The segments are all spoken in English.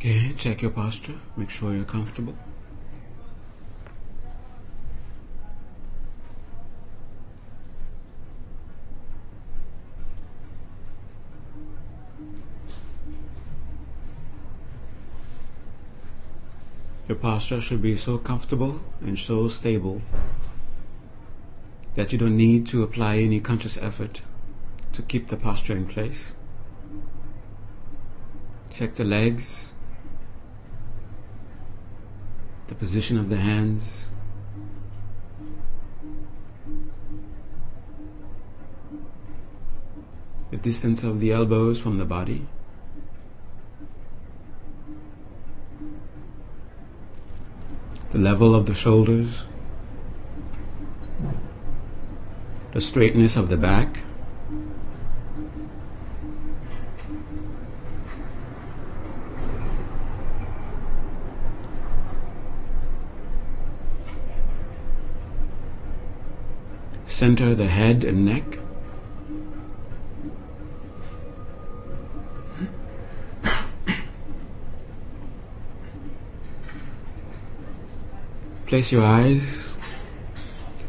Okay, check your posture. Make sure you're comfortable. Your posture should be so comfortable and so stable that you don't need to apply any conscious effort to keep the posture in place. Check the legs, the position of the hands. The distance of the elbows from the body. The level of the shoulders. The straightness of the back. Center the head and neck. Place your eyes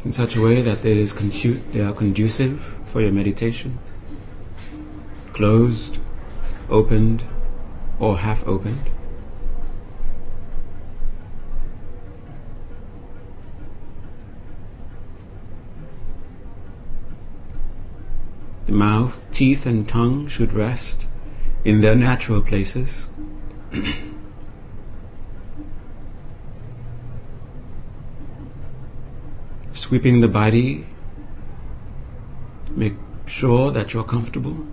in such a way that is condu- they are conducive for your meditation. Closed, opened, or half opened. Mouth, teeth, and tongue should rest in their natural places. Sweeping the body, make sure that you're comfortable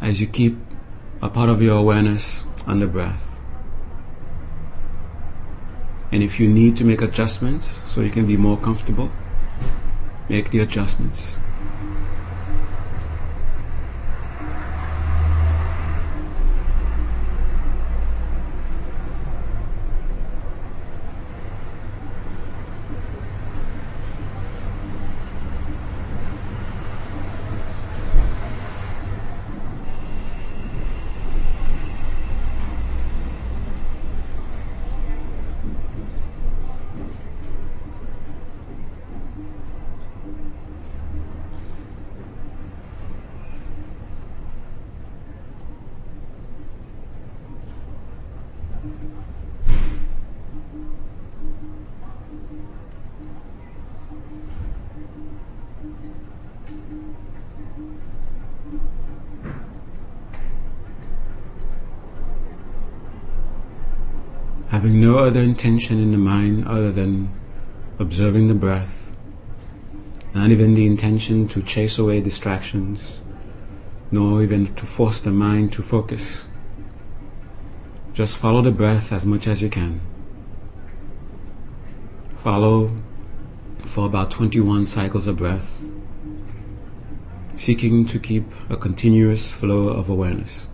as you keep a part of your awareness on the breath. And if you need to make adjustments so you can be more comfortable, make the adjustments. No other intention in the mind other than observing the breath, not even the intention to chase away distractions, nor even to force the mind to focus. Just follow the breath as much as you can. Follow for about 21 cycles of breath, seeking to keep a continuous flow of awareness.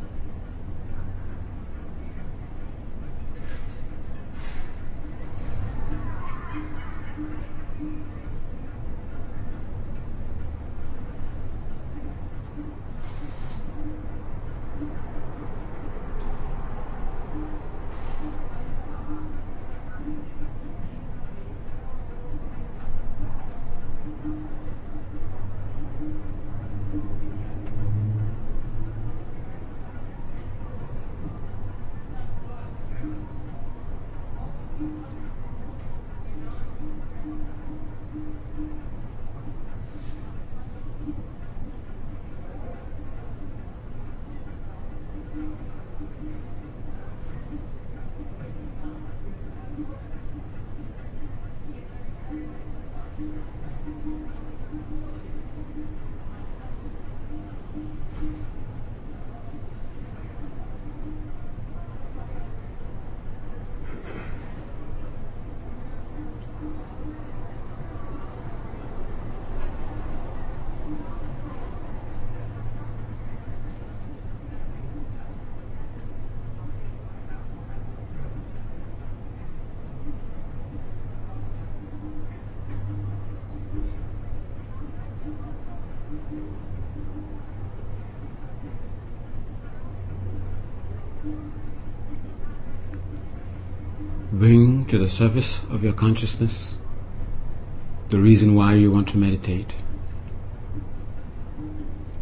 Bring to the surface of your consciousness the reason why you want to meditate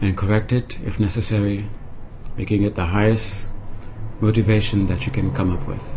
and correct it if necessary, making it the highest motivation that you can come up with.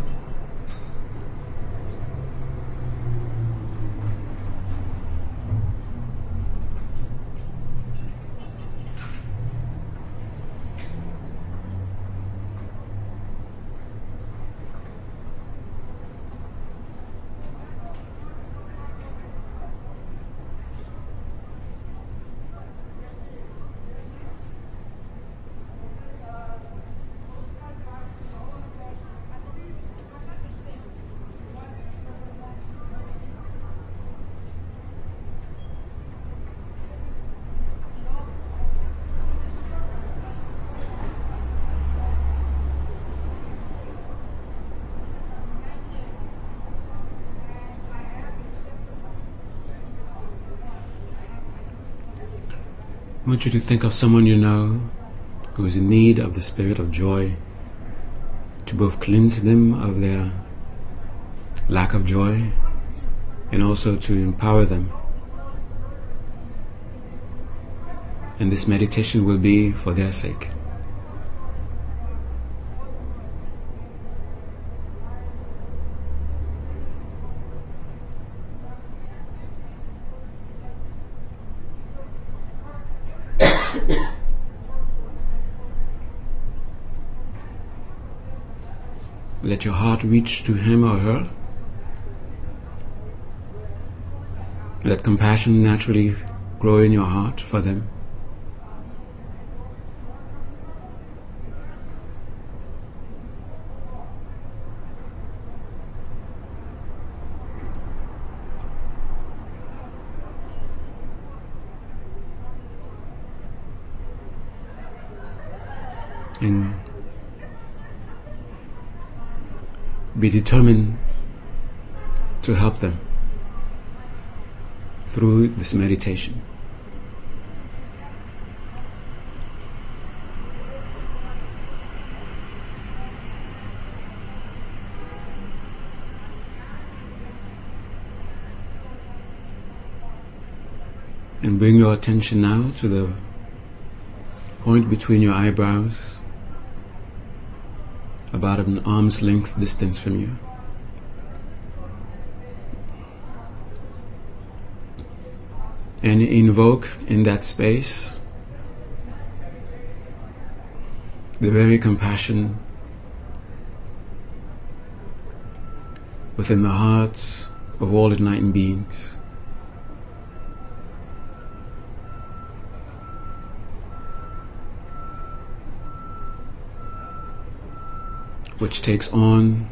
I want you to think of someone you know who is in need of the spirit of joy to both cleanse them of their lack of joy and also to empower them. And this meditation will be for their sake. Let your heart reach to him or her. Let compassion naturally grow in your heart for them. And be determined to help them through this meditation. And bring your attention now to the point between your eyebrows about an arm's length distance from you. And invoke in that space the very compassion within the hearts of all enlightened beings. Which takes on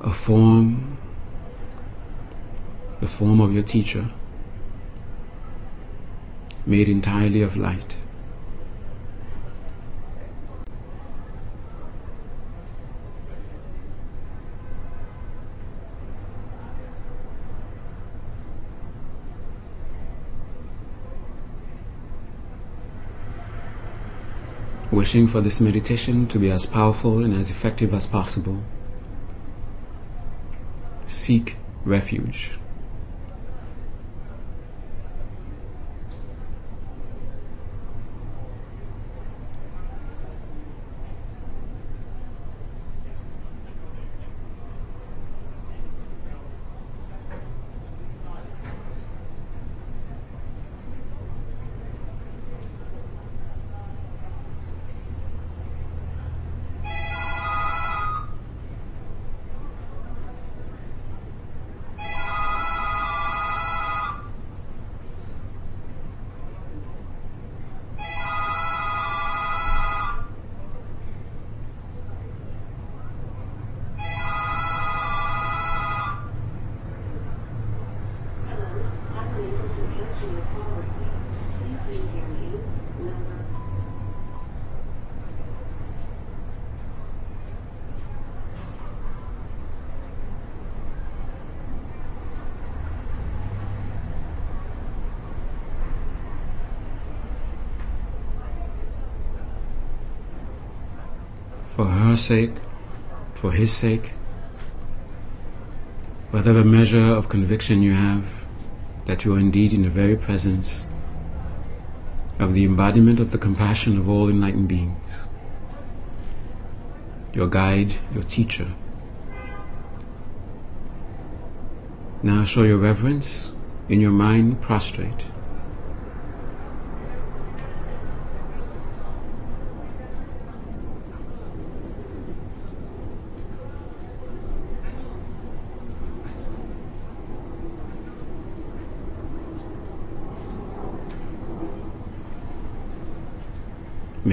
a form, the form of your teacher, made entirely of light. Wishing for this meditation to be as powerful and as effective as possible, seek refuge. For her sake, for his sake, whatever measure of conviction you have that you are indeed in the very presence of the embodiment of the compassion of all enlightened beings, your guide, your teacher. Now show your reverence in your mind prostrate.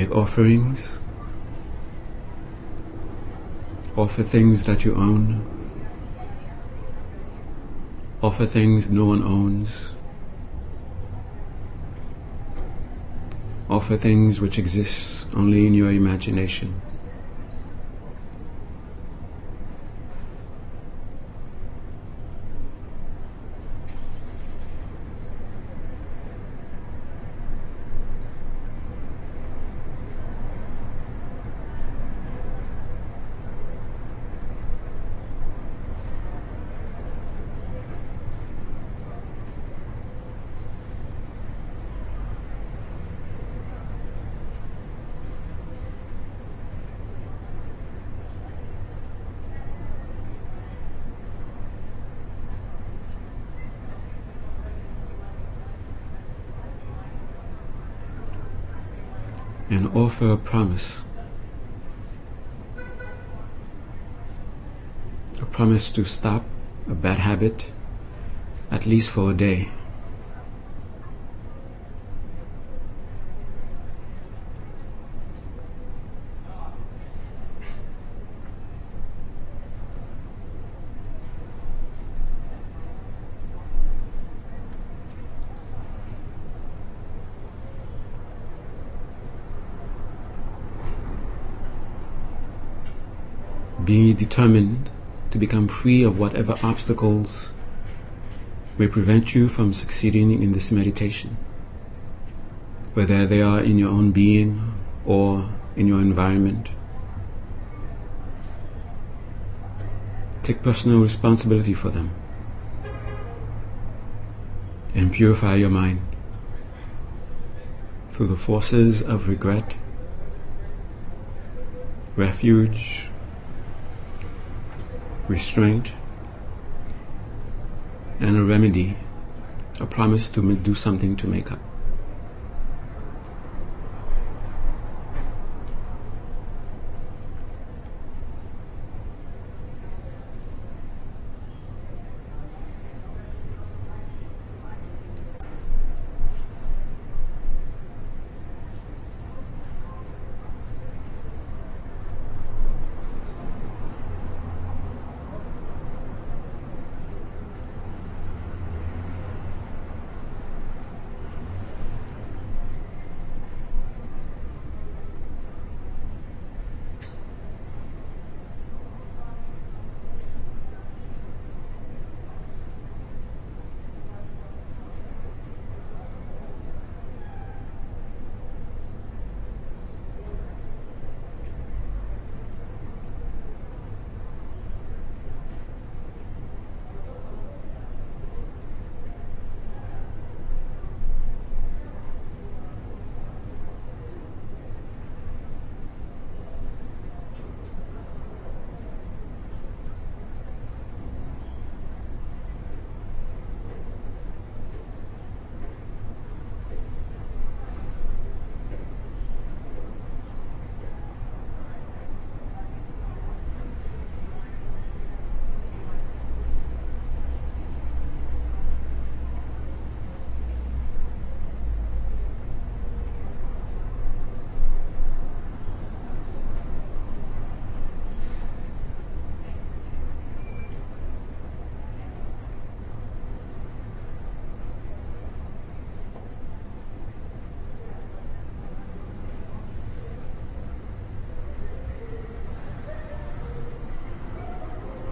Make offerings. Offer things that you own. Offer things no one owns. Offer things which exist only in your imagination. And offer a promise. A promise to stop a bad habit at least for a day. Be determined to become free of whatever obstacles may prevent you from succeeding in this meditation, whether they are in your own being or in your environment. Take personal responsibility for them and purify your mind through the forces of regret, refuge, restraint, and a remedy, a promise to do something to make up.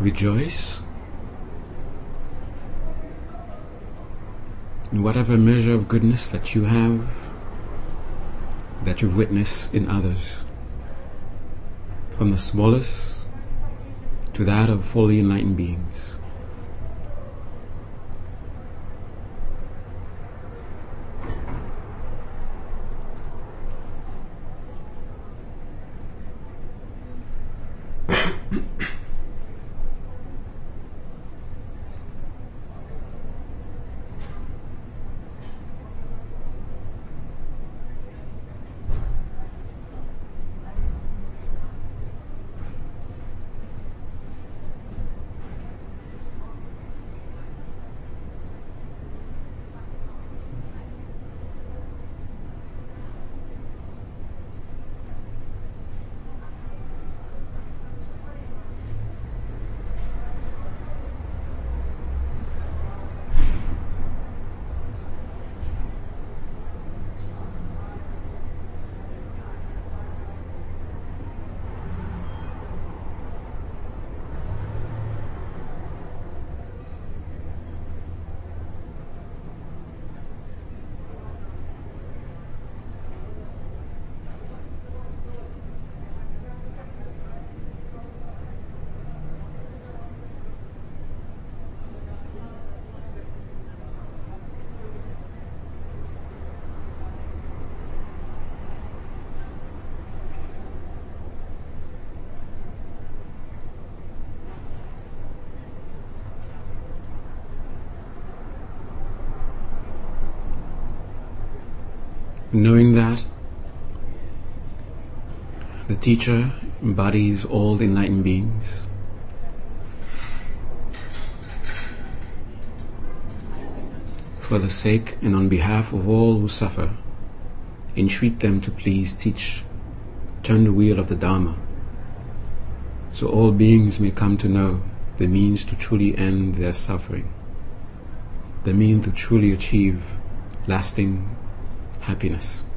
Rejoice in whatever measure of goodness that you have, that you've witnessed in others, from the smallest to that of fully enlightened beings. Knowing that the teacher embodies all enlightened beings. For the sake and on behalf of all who suffer, entreat them to please teach, turn the wheel of the Dharma, so all beings may come to know the means to truly end their suffering, the means to truly achieve lasting happiness.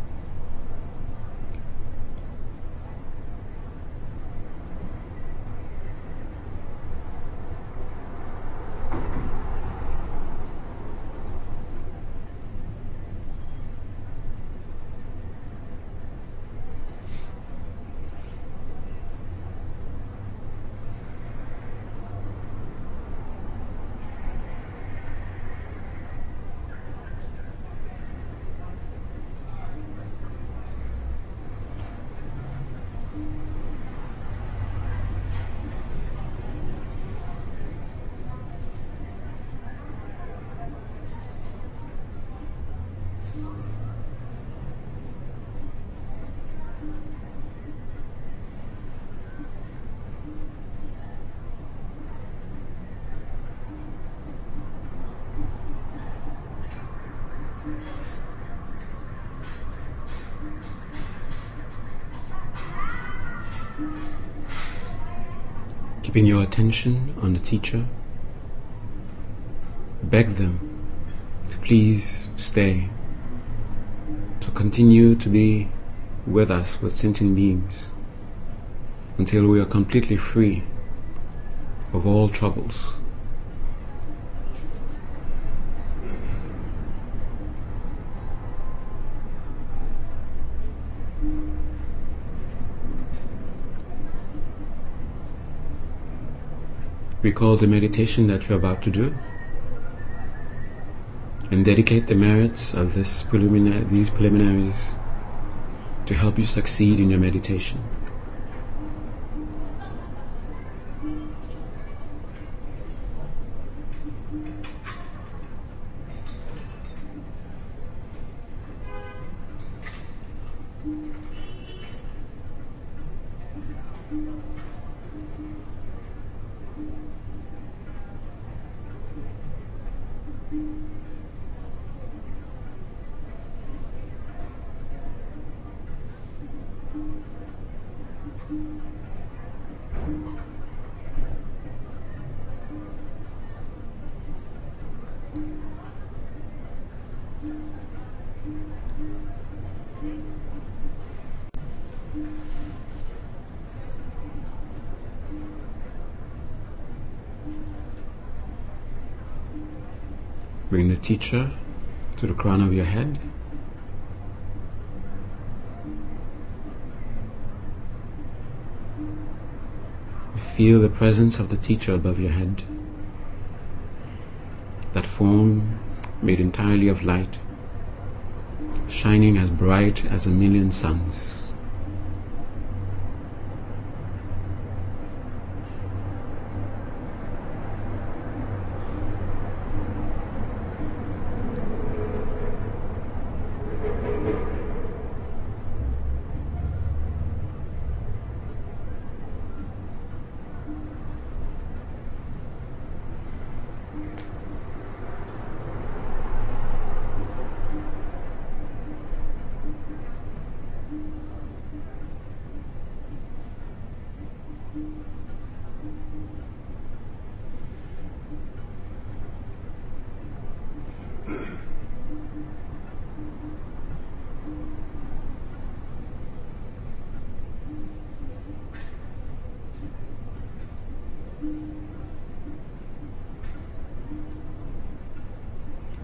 Keeping your attention on the teacher. Beg them to please stay, to continue to be with us with sentient beings until we are completely free of all troubles. Recall the meditation that you're about to do and dedicate the merits of this preliminary, these preliminaries to help you succeed in your meditation. Bring the teacher to the crown of your head. Feel the presence of the teacher above your head. That form made entirely of light, shining as bright as a million suns.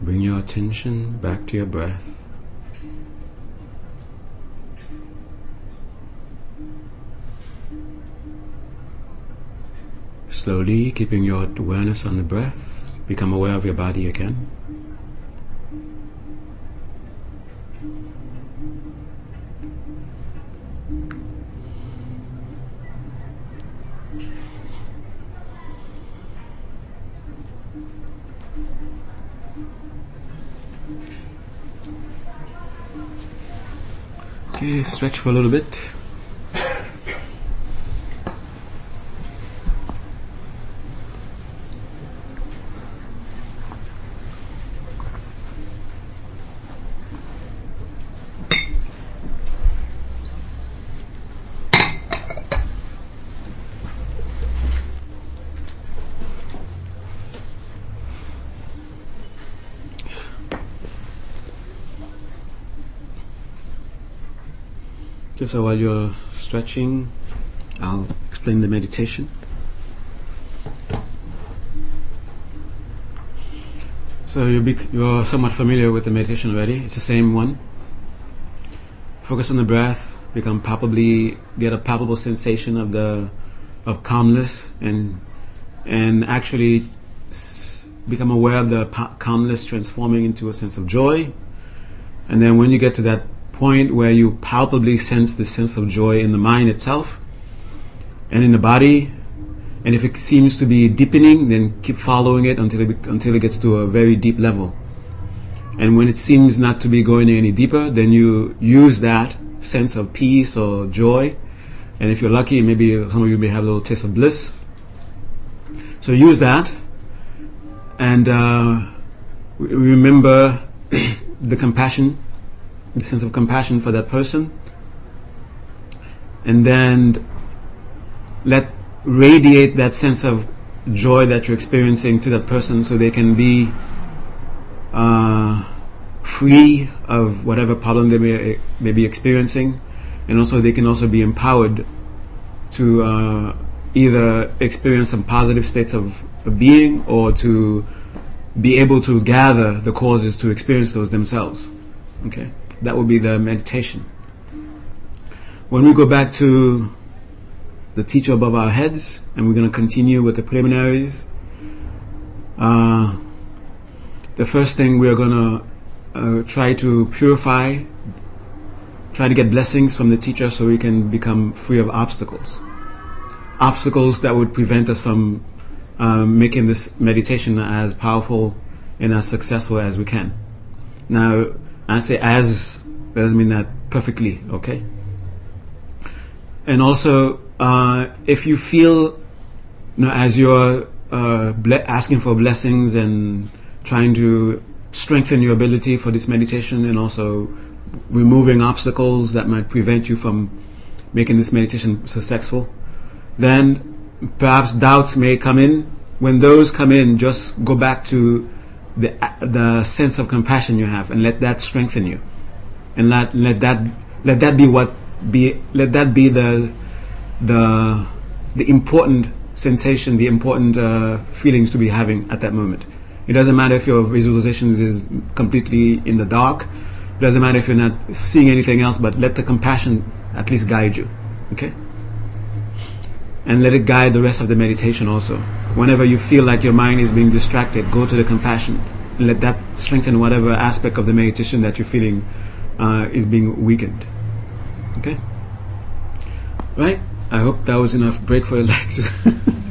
Bring your attention back to your breath. Slowly, keeping your awareness on the breath, become aware of your body again. Stretch for a little bit. So while you're stretching, I'll explain the meditation. So you're, bec- you're somewhat familiar with the meditation already. It's the same one. Focus on the breath. Become palpably get a palpable sensation of the of calmness and and actually s- become aware of the pa- calmness transforming into a sense of joy. And then when you get to that point where you palpably sense the sense of joy in the mind itself and in the body. And if it seems to be deepening, then keep following it until it, until it gets to a very deep level. And when it seems not to be going any deeper, then you use that sense of peace or joy. And if you're lucky, maybe some of you may have a little taste of bliss. So use that. And uh, remember the compassion the sense of compassion for that person, and then let radiate that sense of joy that you're experiencing to that person so they can be uh, free of whatever problem they may, may be experiencing. And also they can also be empowered to uh, either experience some positive states of, of being or to be able to gather the causes to experience those themselves. Okay that will be the meditation. When we go back to the teacher above our heads, and we're going to continue with the preliminaries, uh, the first thing we are going to uh, try to purify, try to get blessings from the teacher so we can become free of obstacles. Obstacles that would prevent us from um, making this meditation as powerful and as successful as we can. Now, I say as, that doesn't mean that perfectly, okay? And also, uh, if you feel, you know, as you're uh, ble- asking for blessings and trying to strengthen your ability for this meditation and also removing obstacles that might prevent you from making this meditation successful, then perhaps doubts may come in. When those come in, just go back to the the sense of compassion you have, and let that strengthen you, and let let that let that be what be let that be the the the important sensation, the important uh, feelings to be having at that moment. It doesn't matter if your visualizations is completely in the dark. It doesn't matter if you're not seeing anything else, but let the compassion at least guide you. Okay? And let it guide the rest of the meditation also. Whenever you feel like your mind is being distracted, go to the compassion and let that strengthen whatever aspect of the meditation that you're feeling uh, is being weakened. Okay? Right? I hope that was enough break for your legs.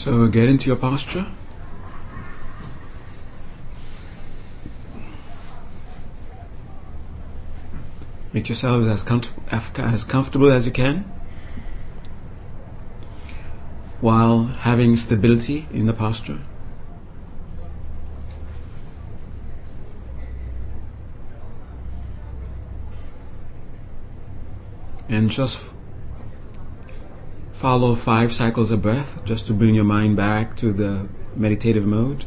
So get into your posture. Make yourselves as, as comfortable as you can while having stability in the posture. And just follow five cycles of breath just to bring your mind back to the meditative mode.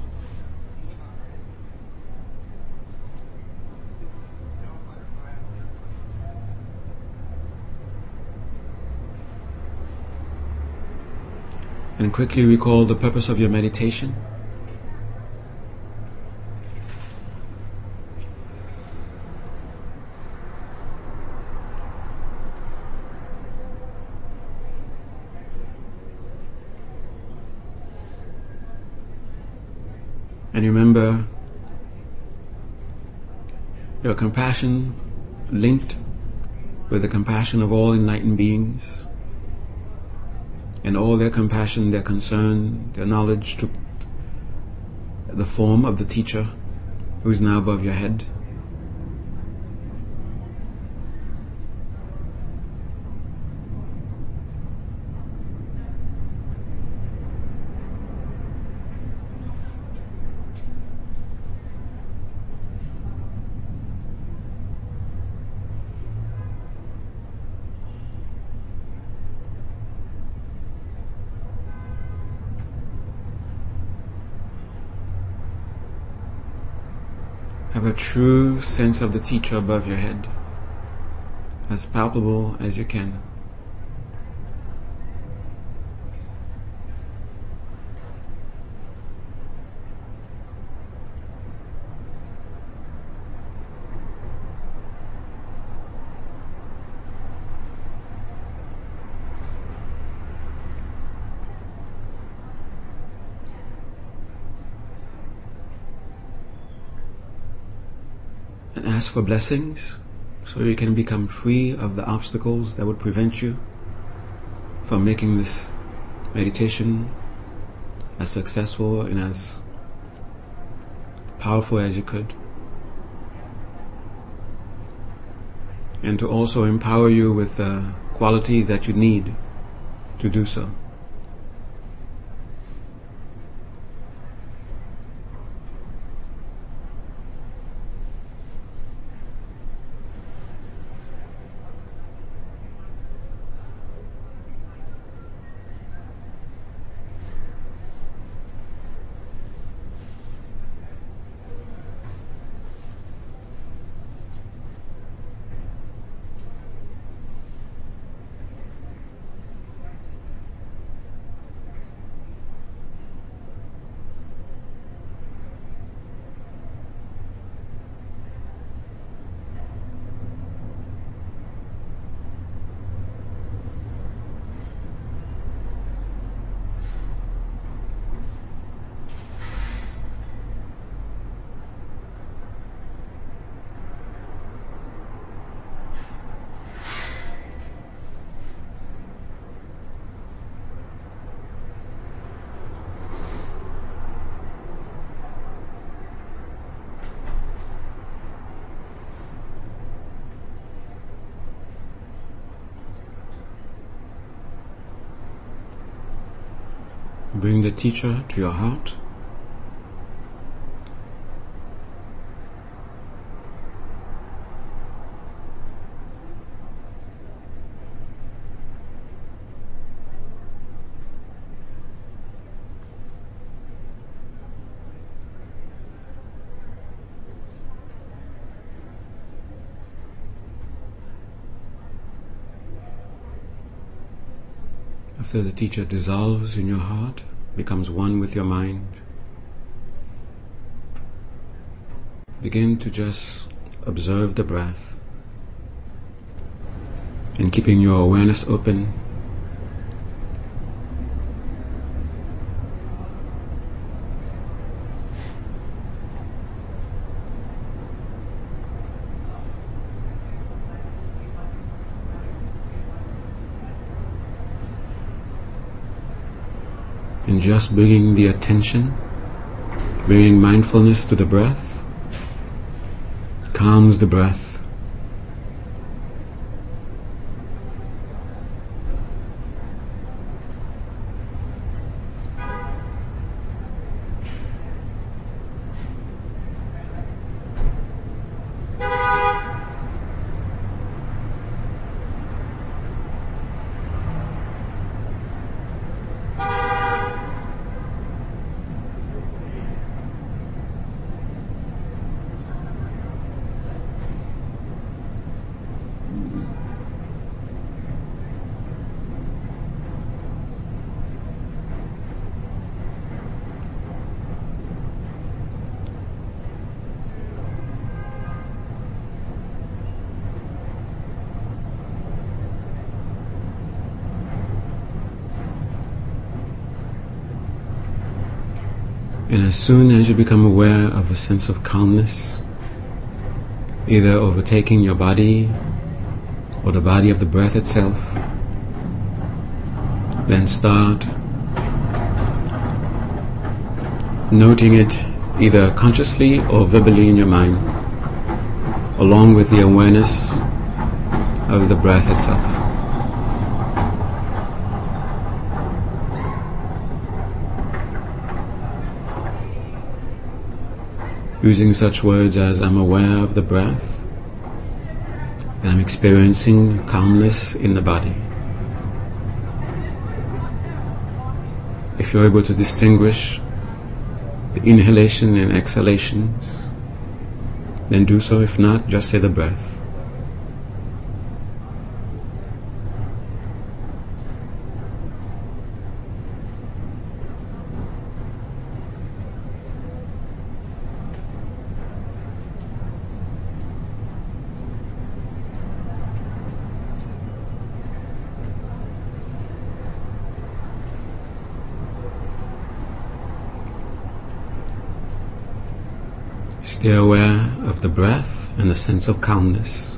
And quickly recall the purpose of your meditation. Remember your compassion linked with the compassion of all enlightened beings. And all their compassion, their concern, their knowledge took the form of the teacher who is now above your head. Have a true sense of the teacher above your head, as palpable as you can. Ask for blessings so you can become free of the obstacles that would prevent you from making this meditation as successful and as powerful as you could. And to also empower you with the qualities that you need to do so. Bring the teacher to your heart. After the teacher dissolves in your heart, becomes one with your mind, begin to just observe the breath and keeping your awareness open. Just bringing the attention, bringing mindfulness to the breath, calms the breath. And as soon as you become aware of a sense of calmness, either overtaking your body or the body of the breath itself, then start noting it either consciously or verbally in your mind, along with the awareness of the breath itself. Using such words as I'm aware of the breath and I'm experiencing calmness in the body. If you're able to distinguish the inhalation and exhalations, then do so. If not, just say the breath. Stay aware of the breath and the sense of calmness.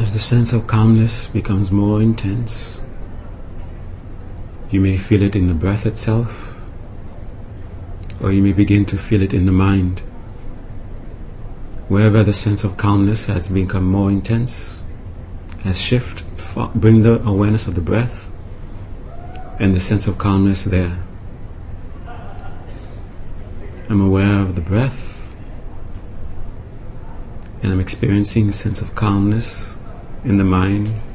As the sense of calmness becomes more intense, you may feel it in the breath itself, or you may begin to feel it in the mind. Wherever the sense of calmness has become more intense, as shift, bring the awareness of the breath and the sense of calmness there. I'm aware of the breath and I'm experiencing a sense of calmness in the mind.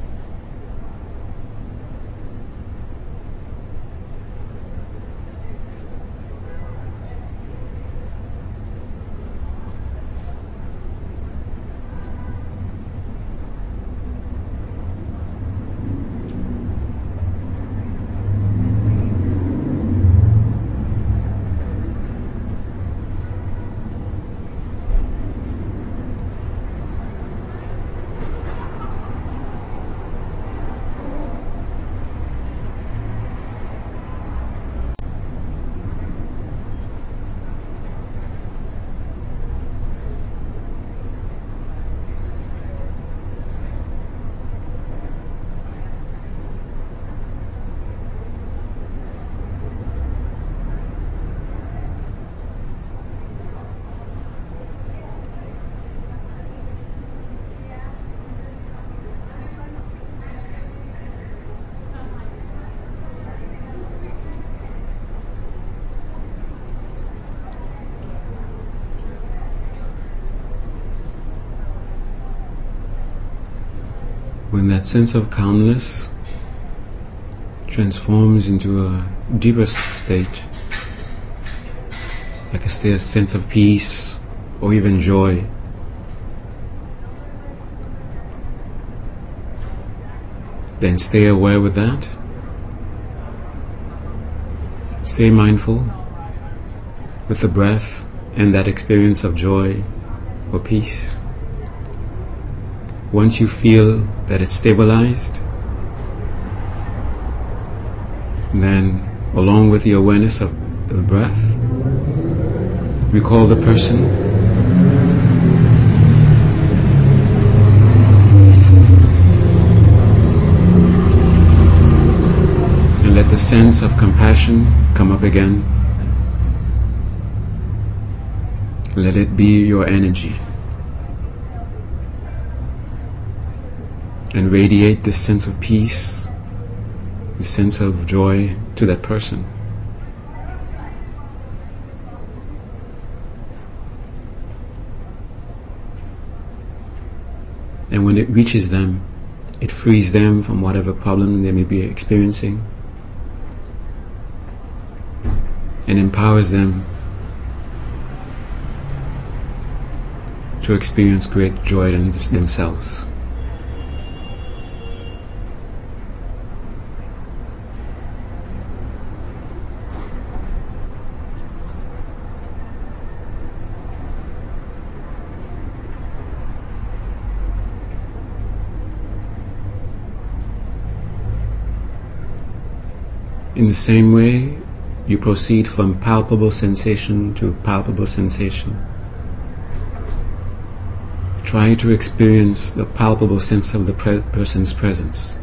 When that sense of calmness transforms into a deeper state, like a sense of peace or even joy. Then stay aware with that. Stay mindful with the breath and that experience of joy or peace. Once you feel that it's stabilized, then along with the awareness of the breath, recall the person And let the sense of compassion come up again. Let it be your energy. And radiate this sense of peace, this sense of joy to that person. And when it reaches them, it frees them from whatever problem they may be experiencing and empowers them to experience great joy in themselves. In the same way, you proceed from palpable sensation to palpable sensation. Try to experience the palpable sense of the pre- person's presence,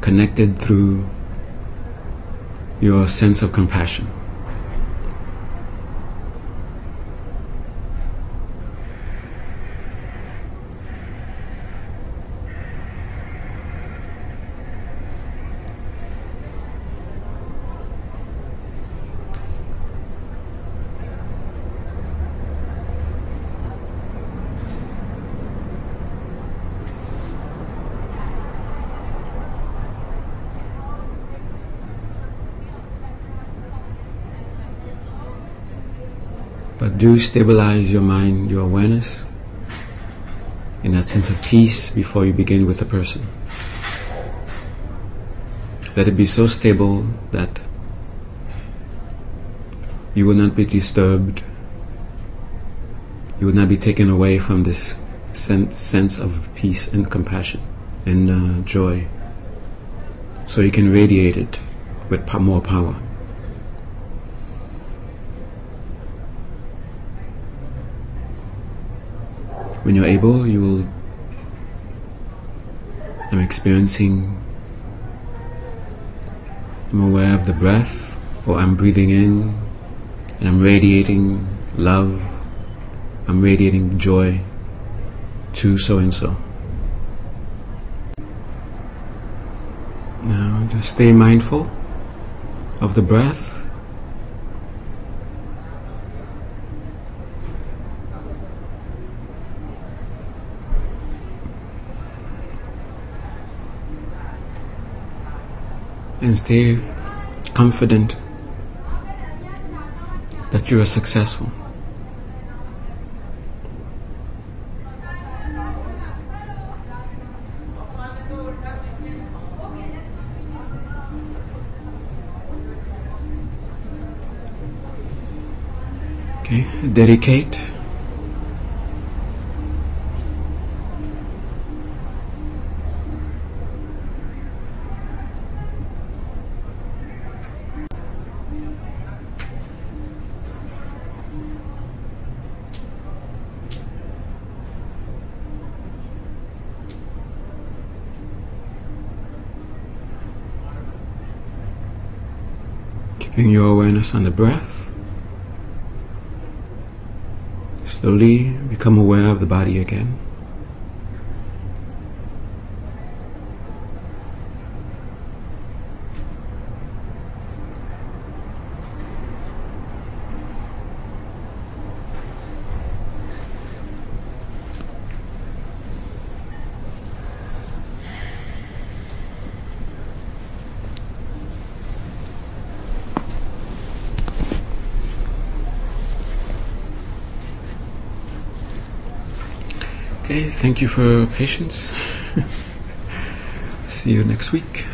connected through your sense of compassion. Do stabilize your mind, your awareness, in that sense of peace before you begin with the person. Let it be so stable that you will not be disturbed, you will not be taken away from this sen- sense of peace and compassion and uh, joy, so you can radiate it with more power. When you're able, you will. I'm experiencing. I'm aware of the breath, or I'm breathing in, and I'm radiating love. I'm radiating joy to so and so. Now, just stay mindful of the breath. And stay confident that you are successful. Okay, dedicate. Keeping your awareness on the breath. Slowly become aware of the body again. Okay, thank you for your patience. See you next week.